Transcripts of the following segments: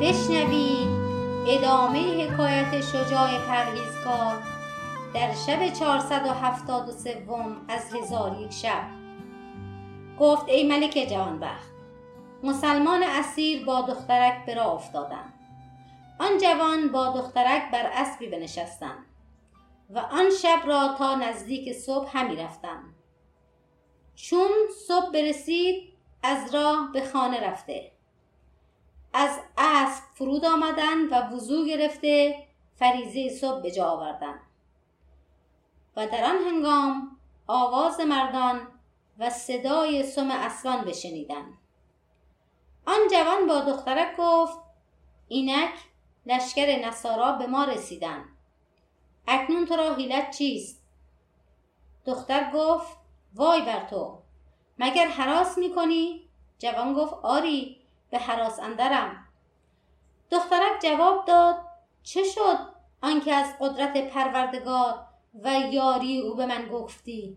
بشنوید. ادامه حکایت شجاع پرهیزکار در شب 473 از هزار یک شب. گفت ای ملک جوانبخت مسلمان اسیر با دخترک به راه افتادند آن جوان با دخترک بر اسبی بنشستند و آن شب را تا نزدیک صبح همی رفتم. چون صبح برسید از راه به خانه رفته. از اسب فرود آمدند و وضوع گرفته فریزه صبح به جا آوردند و در آن هنگام آواز مردان و صدای سم اسبان بشنیدند آن جوان با دخترک گفت اینک لشکر نصارا به ما رسیدن. اکنون تو را حیلت چیست؟ دختر گفت وای بر تو مگر حراس می‌کنی؟ جوان گفت آری. به حراس اندرم. دخترک جواب داد چه شد؟ آنکه از قدرت پروردگار و یاری او به من گفتی.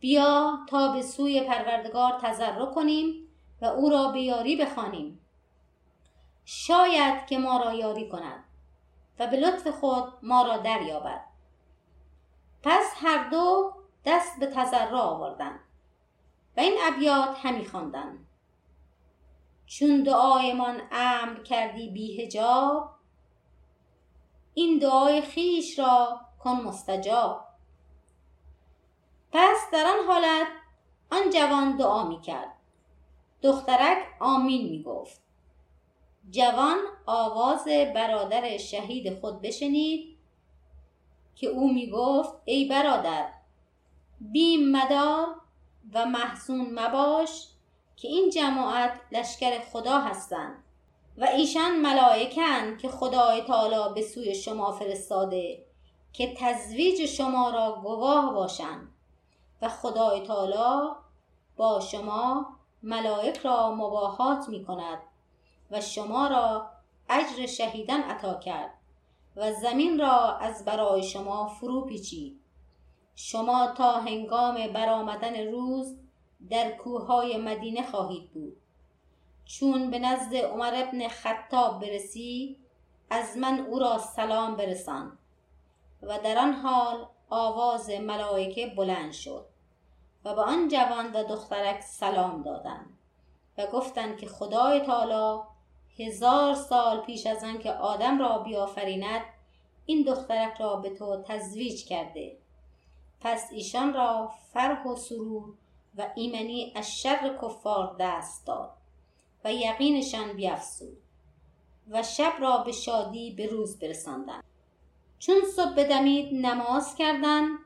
بیا تا به سوی پروردگار تضرع کنیم و او را به یاری بخوانیم. شاید که ما را یاری کند و به لطف خود ما را دریابد. پس هر دو دست به تضرع آوردند و این ابیات همی خواندند. چون دعایمان امر کردی بی هجاب این دعای خیش را کن مستجاب. پس در آن حالت آن جوان دعا می کرد. دخترک آمین می گفت. جوان آواز برادر شهید خود بشنید که او می گفت ای برادر بیم مدار و محزون مباش که این جماعت لشکر خدا هستند و ایشان ملائکن که خدای تعالی به سوی شما فرستاده که تزویج شما را گواه باشند و خدای تعالی با شما ملائک را مباهات می کند و شما را اجر شهیدن عطا کرد و زمین را از برای شما فرو پیچید. شما تا هنگام برآمدن روز در کوههای مدینه خواهید بود. چون به نزد عمر ابن خطاب برسی از من او را سلام برسان. و در آن حال آواز ملائکه بلند شد و به آن جوان و دخترک سلام دادند و گفتند که خدای تعالی هزار سال پیش از آن که آدم را بیافریند این دخترک را به تو تزویج کرده. پس ایشان را فرح و سرور و ایمنی از شر کفار دست داد و یقینشان بیافزود و شب را به شادی به روز برساندند. چون صبح بدمید نماز کردند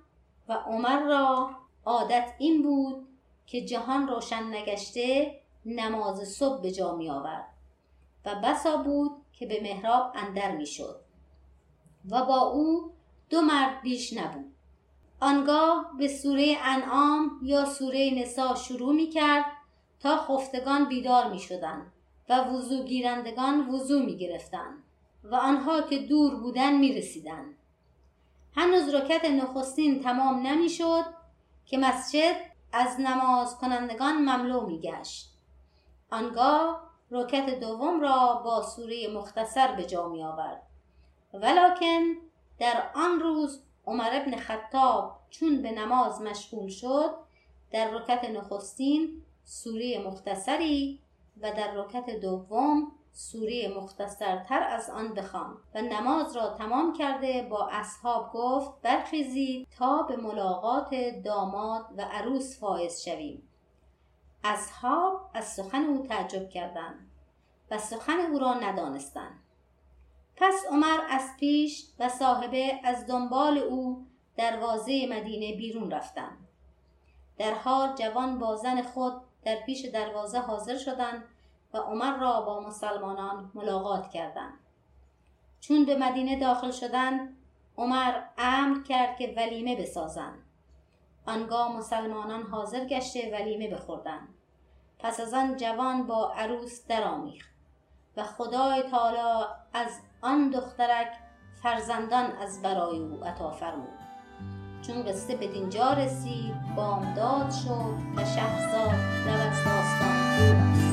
و عمر را عادت این بود که جهان روشن نگشته نماز صبح به جا می آورد و بسا بود که به محراب اندر می شد و با او دو مرد بیش نبود. آنگاه به سوره انعام یا سوره نسا شروع می کرد تا خفتگان بیدار می شدن و وضو گیرندگان وضو می گرفتن و آنها که دور بودن می رسیدن. هنوز رکت نخستین تمام نمی شد که مسجد از نماز کنندگان مملو می گشت. آنگاه رکت دوم را با سوره مختصر به جا می آورد. ولکن در آن روز عمر ابن خطاب چون به نماز مشغول شد در رکت نخستین سوره مختصری و در رکت دوم سوره مختصرتر از آن بخوان و نماز را تمام کرده با اصحاب گفت برخیزید تا به ملاقات داماد و عروس فائز شویم. اصحاب از سخن او تعجب کردند و سخن او را ندانستند. پس عمر از پیش و صاحبه از دنبال او دروازه مدینه بیرون رفتند در حال جوان با زن خود در پیش دروازه حاضر شدند و عمر را با مسلمانان ملاقات کردند. چون به مدینه داخل شدند عمر امر کرد که ولیمه بسازند. آنگاه مسلمانان حاضر گشته ولیمه بخوردند. پس از آن جوان با عروس درآمیخت. و خدای تعالی از آن دخترک فرزندان از برای او عطا فرمود. چون قصه به دینجا رسید بامداد شد و شهرزاد لب از داستان